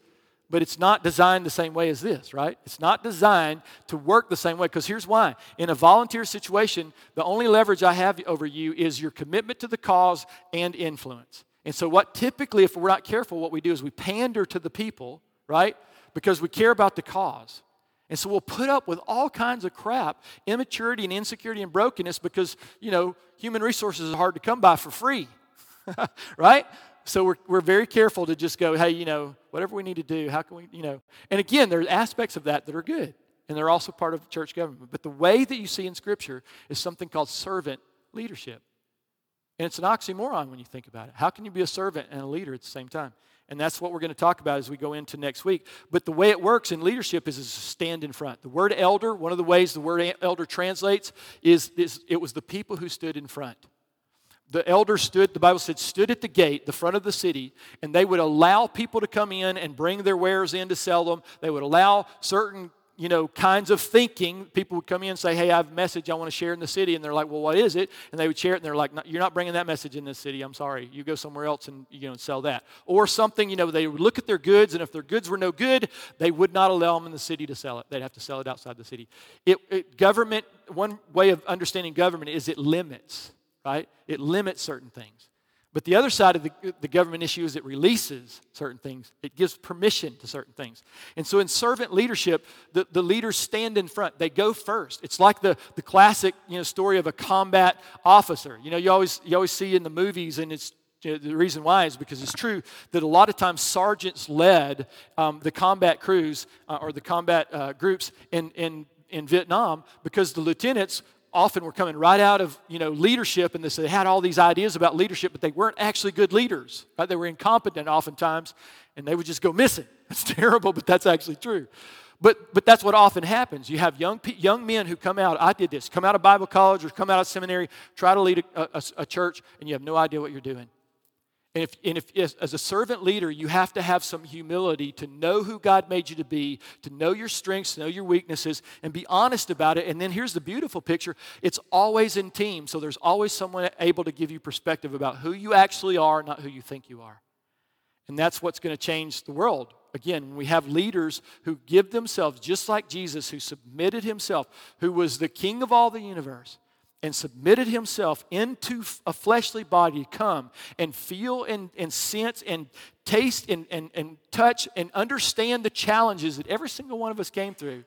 A: but it's not designed the same way as this, right? It's not designed to work the same way because here's why. In a volunteer situation, the only leverage I have over you is your commitment to the cause and influence. And so, what typically, if we're not careful, what we do is we pander to the people, right? Because we care about the cause. And so we'll put up with all kinds of crap, immaturity and insecurity and brokenness because, you know, human resources are hard to come by for free, right? So we're, we're very careful to just go, hey, you know, whatever we need to do, how can we, you know. And again, there are aspects of that that are good, and they're also part of church government. But the way that you see in Scripture is something called servant leadership. And it's an oxymoron when you think about it. How can you be a servant and a leader at the same time? And that's what we're going to talk about as we go into next week. But the way it works in leadership is to stand in front. The word elder, one of the ways the word elder translates, is, is it was the people who stood in front the elders stood, the Bible said, stood at the gate, the front of the city, and they would allow people to come in and bring their wares in to sell them. They would allow certain, you know, kinds of thinking. People would come in and say, Hey, I have a message I want to share in the city. And they're like, Well, what is it? And they would share it, and they're like, You're not bringing that message in this city. I'm sorry. You go somewhere else and, you know, sell that. Or something, you know, they would look at their goods, and if their goods were no good, they would not allow them in the city to sell it. They'd have to sell it outside the city. It, it government, one way of understanding government is it limits right? It limits certain things. But the other side of the, the government issue is it releases certain things, it gives permission to certain things. And so in servant leadership, the, the leaders stand in front, they go first. It's like the, the classic you know, story of a combat officer. You know, you always, you always see in the movies, and it's you know, the reason why is because it's true that a lot of times sergeants led um, the combat crews uh, or the combat uh, groups in, in, in Vietnam because the lieutenants often were coming right out of you know leadership and they had all these ideas about leadership but they weren't actually good leaders right? They were incompetent oftentimes and they would just go missing. That's terrible but that's actually true. But but that's what often happens. You have young young men who come out i did this come out of bible college or come out of seminary try to lead a, a, a church and you have no idea what you're doing and if, and if, as a servant leader, you have to have some humility to know who God made you to be, to know your strengths, know your weaknesses, and be honest about it. And then here's the beautiful picture it's always in teams. So there's always someone able to give you perspective about who you actually are, not who you think you are. And that's what's going to change the world. Again, we have leaders who give themselves, just like Jesus, who submitted himself, who was the king of all the universe and submitted himself into a fleshly body to come and feel and, and sense and taste and, and, and touch and understand the challenges that every single one of us came through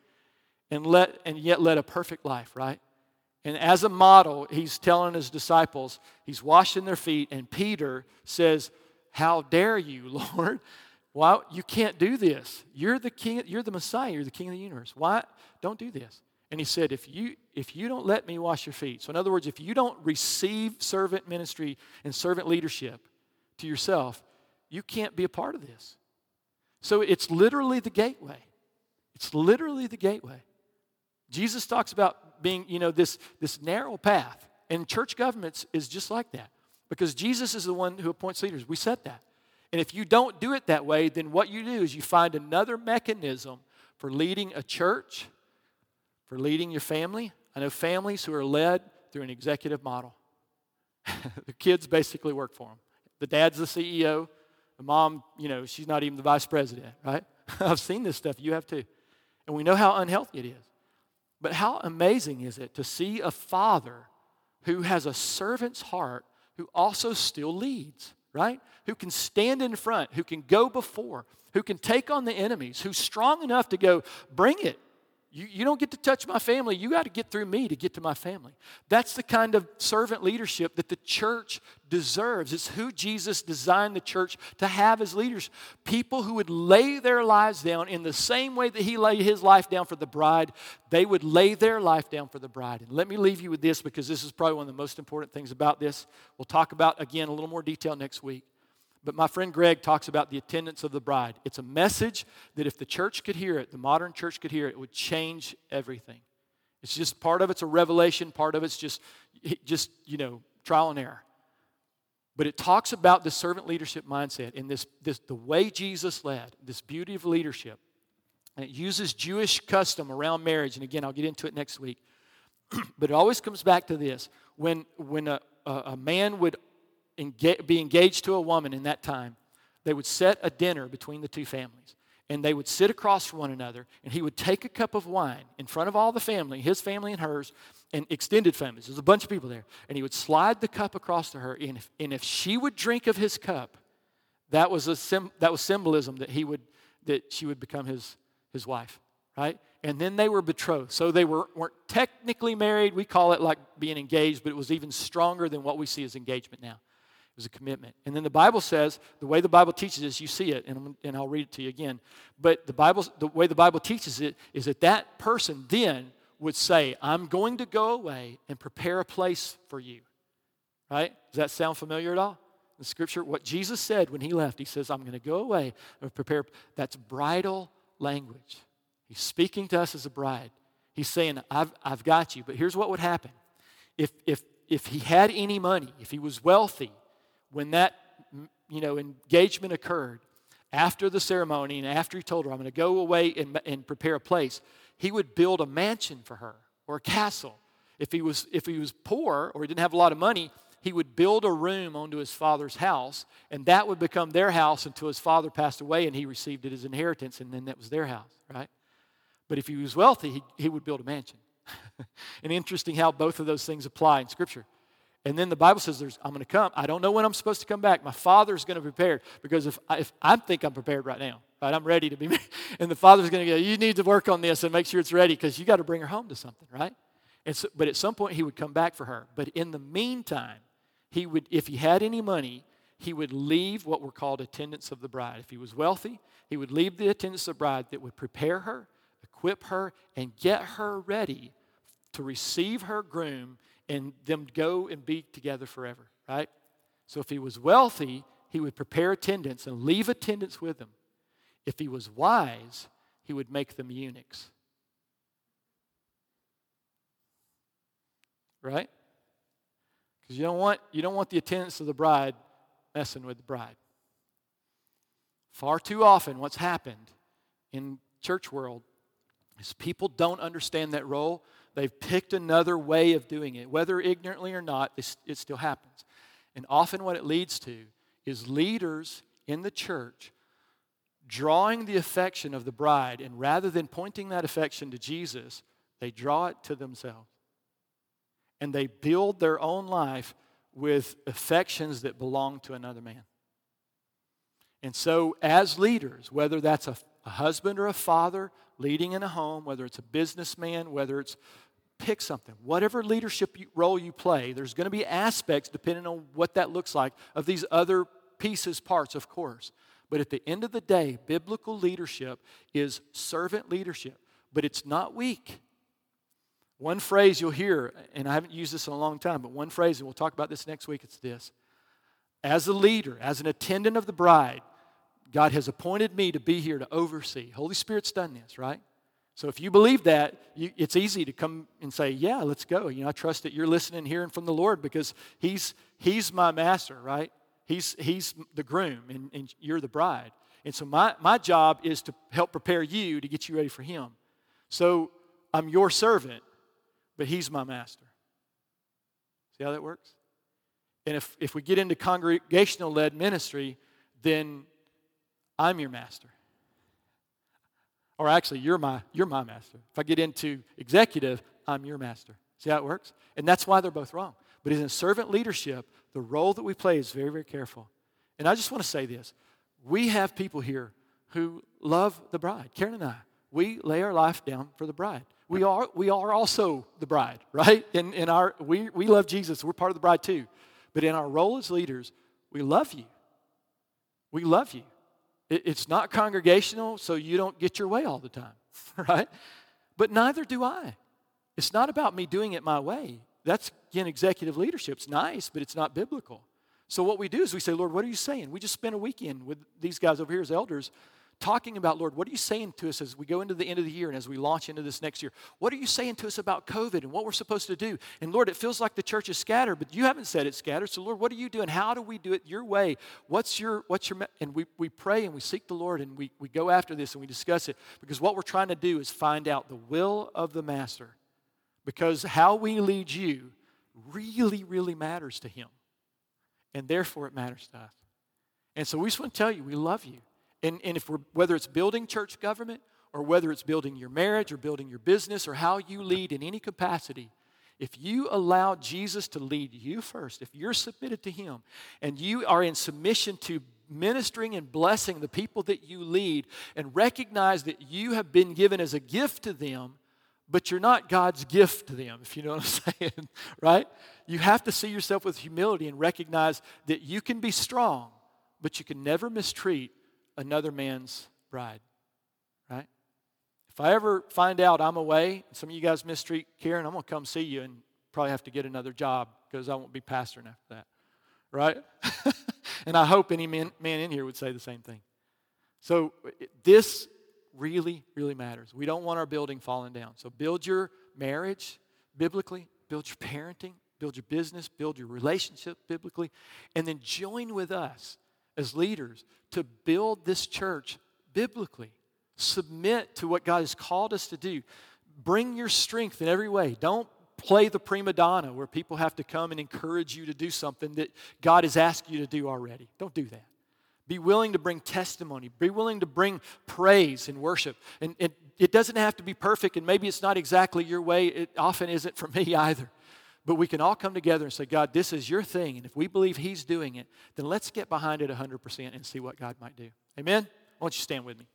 A: and, let, and yet led a perfect life, right? And as a model, he's telling his disciples, he's washing their feet, and Peter says, How dare you, Lord? Why you can't do this? You're the king, you're the Messiah, you're the king of the universe. Why don't do this? And he said, if you, if you don't let me wash your feet, so in other words, if you don't receive servant ministry and servant leadership to yourself, you can't be a part of this. So it's literally the gateway. It's literally the gateway. Jesus talks about being, you know, this, this narrow path. And church governments is just like that. Because Jesus is the one who appoints leaders. We said that. And if you don't do it that way, then what you do is you find another mechanism for leading a church for leading your family. I know families who are led through an executive model. the kids basically work for them. The dad's the CEO. The mom, you know, she's not even the vice president, right? I've seen this stuff. You have too. And we know how unhealthy it is. But how amazing is it to see a father who has a servant's heart who also still leads, right? Who can stand in front, who can go before, who can take on the enemies, who's strong enough to go, bring it, you, you don't get to touch my family. You got to get through me to get to my family. That's the kind of servant leadership that the church deserves. It's who Jesus designed the church to have as leaders. People who would lay their lives down in the same way that he laid his life down for the bride, they would lay their life down for the bride. And let me leave you with this because this is probably one of the most important things about this. We'll talk about again a little more detail next week. But my friend Greg talks about the attendants of the bride. It's a message that if the church could hear it, the modern church could hear it, it would change everything. It's just part of it's a revelation, part of it's just, just you know, trial and error. But it talks about the servant leadership mindset and this, this the way Jesus led, this beauty of leadership. And it uses Jewish custom around marriage. And again, I'll get into it next week. but it always comes back to this. When, when a, a, a man would be engaged to a woman in that time, they would set a dinner between the two families. And they would sit across from one another, and he would take a cup of wine in front of all the family, his family and hers, and extended families. There's a bunch of people there. And he would slide the cup across to her, and if, and if she would drink of his cup, that was, a sim, that was symbolism that, he would, that she would become his, his wife, right? and then they were betrothed. So they were, weren't technically married. We call it like being engaged, but it was even stronger than what we see as engagement now. Was a commitment. And then the Bible says, the way the Bible teaches this, you see it, and, and I'll read it to you again. But the, Bible, the way the Bible teaches it is that that person then would say, I'm going to go away and prepare a place for you. Right? Does that sound familiar at all? The scripture, what Jesus said when he left, he says, I'm going to go away and prepare. That's bridal language. He's speaking to us as a bride. He's saying, I've, I've got you. But here's what would happen if, if, if he had any money, if he was wealthy, when that you know, engagement occurred, after the ceremony and after he told her, I'm going to go away and, and prepare a place, he would build a mansion for her or a castle. If he, was, if he was poor or he didn't have a lot of money, he would build a room onto his father's house, and that would become their house until his father passed away and he received it as inheritance, and then that was their house, right? But if he was wealthy, he, he would build a mansion. and interesting how both of those things apply in Scripture. And then the Bible says, there's, I'm going to come. I don't know when I'm supposed to come back. My father's going to prepare because if I, if I think I'm prepared right now, right, I'm ready to be married. And the father's going to go, you need to work on this and make sure it's ready because you got to bring her home to something, right? And so, but at some point, he would come back for her. But in the meantime, he would, if he had any money, he would leave what were called attendants of the bride. If he was wealthy, he would leave the attendants of the bride that would prepare her, equip her, and get her ready to receive her groom and them go and be together forever, right? So if he was wealthy, he would prepare attendants and leave attendants with them. If he was wise, he would make them eunuchs. Right? Because you don't want you don't want the attendants of the bride messing with the bride. Far too often, what's happened in church world is people don't understand that role. They've picked another way of doing it. Whether ignorantly or not, it still happens. And often, what it leads to is leaders in the church drawing the affection of the bride, and rather than pointing that affection to Jesus, they draw it to themselves. And they build their own life with affections that belong to another man. And so, as leaders, whether that's a, a husband or a father leading in a home, whether it's a businessman, whether it's pick something, whatever leadership role you play, there's going to be aspects, depending on what that looks like, of these other pieces, parts, of course. But at the end of the day, biblical leadership is servant leadership, but it's not weak. One phrase you'll hear, and I haven't used this in a long time, but one phrase, and we'll talk about this next week, it's this. As a leader, as an attendant of the bride, God has appointed me to be here to oversee. Holy Spirit's done this, right? So if you believe that, you, it's easy to come and say, "Yeah, let's go." You know, I trust that you're listening, hearing from the Lord because He's He's my master, right? He's He's the groom, and, and you're the bride. And so my my job is to help prepare you to get you ready for Him. So I'm your servant, but He's my master. See how that works? And if if we get into congregational led ministry, then I'm your master. Or actually, you're my, you're my master. If I get into executive, I'm your master. See how it works? And that's why they're both wrong. But in servant leadership, the role that we play is very, very careful. And I just want to say this we have people here who love the bride. Karen and I, we lay our life down for the bride. We are, we are also the bride, right? In, in our, we, we love Jesus. We're part of the bride too. But in our role as leaders, we love you. We love you. It's not congregational, so you don't get your way all the time, right? But neither do I. It's not about me doing it my way. That's, again, executive leadership. It's nice, but it's not biblical. So, what we do is we say, Lord, what are you saying? We just spent a weekend with these guys over here as elders talking about, Lord, what are you saying to us as we go into the end of the year and as we launch into this next year? What are you saying to us about COVID and what we're supposed to do? And Lord, it feels like the church is scattered, but you haven't said it's scattered. So, Lord, what are you doing? How do we do it your way? What's your, what's your, and we, we pray and we seek the Lord and we, we go after this and we discuss it because what we're trying to do is find out the will of the Master because how we lead you really, really matters to Him. And therefore, it matters to us. And so we just want to tell you, we love you. And, and if we're, whether it's building church government or whether it's building your marriage or building your business or how you lead in any capacity, if you allow Jesus to lead you first, if you're submitted to Him and you are in submission to ministering and blessing the people that you lead and recognize that you have been given as a gift to them, but you're not God's gift to them, if you know what I'm saying, right? You have to see yourself with humility and recognize that you can be strong, but you can never mistreat another man's bride, right? If I ever find out I'm away, some of you guys mistreat Karen, I'm going to come see you and probably have to get another job because I won't be pastoring after that, right? and I hope any man, man in here would say the same thing. So this really, really matters. We don't want our building falling down. So build your marriage biblically, build your parenting, build your business, build your relationship biblically, and then join with us as leaders to build this church biblically. Submit to what God has called us to do. Bring your strength in every way. Don't play the prima donna where people have to come and encourage you to do something that God has asked you to do already. Don't do that. Be willing to bring testimony. Be willing to bring praise and worship. And it, doesn't have to be perfect, and maybe it's not exactly your way. It often isn't for me either. But we can all come together and say, God, this is your thing. And if we believe He's doing it, then let's get behind it 100% and see what God might do. Amen? Why don't you stand with me?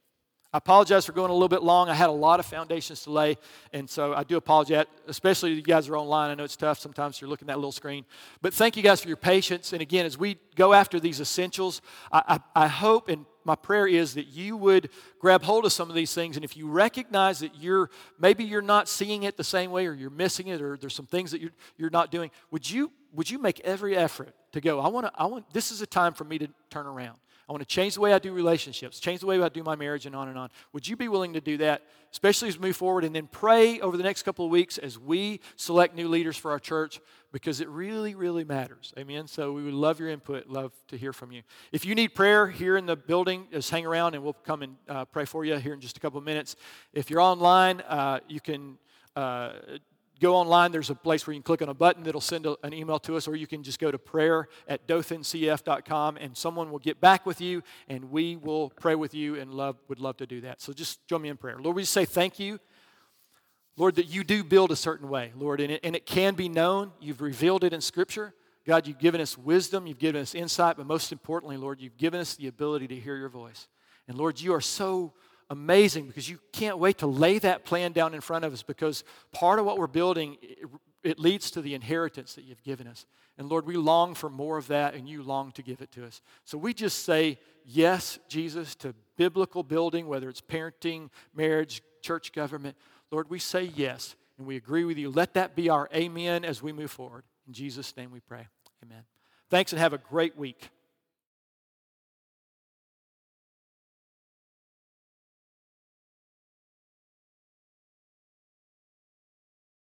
A: I apologize for going a little bit long. I had a lot of foundations to lay, and so I do apologize, especially you guys are online. I know it's tough sometimes you're looking at that little screen. But thank you guys for your patience. And again, as we go after these essentials, I, I, I hope and my prayer is that you would grab hold of some of these things and if you recognize that you're maybe you're not seeing it the same way or you're missing it or there's some things that you're, you're not doing would you would you make every effort to go i want to i want this is a time for me to turn around I want to change the way I do relationships, change the way I do my marriage, and on and on. Would you be willing to do that, especially as we move forward? And then pray over the next couple of weeks as we select new leaders for our church because it really, really matters. Amen. So we would love your input, love to hear from you. If you need prayer here in the building, just hang around and we'll come and uh, pray for you here in just a couple of minutes. If you're online, uh, you can. Uh, go online, there's a place where you can click on a button that'll send a, an email to us, or you can just go to prayer at dothncf.com and someone will get back with you and we will pray with you and love would love to do that. So just join me in prayer. Lord, we just say thank you. Lord, that you do build a certain way, Lord, and it, and it can be known. You've revealed it in Scripture. God, you've given us wisdom, you've given us insight, but most importantly, Lord, you've given us the ability to hear your voice. And Lord, you are so amazing because you can't wait to lay that plan down in front of us because part of what we're building it, it, leads to the inheritance that you've given us. And lord we long for more of that and you long to give it to us. So we just say yes jesus to biblical building whether it's parenting marriage church government. Lord we say yes and we agree with you. Let that be our amen as we move forward. In jesus name we pray. Amen. Thanks and have a great week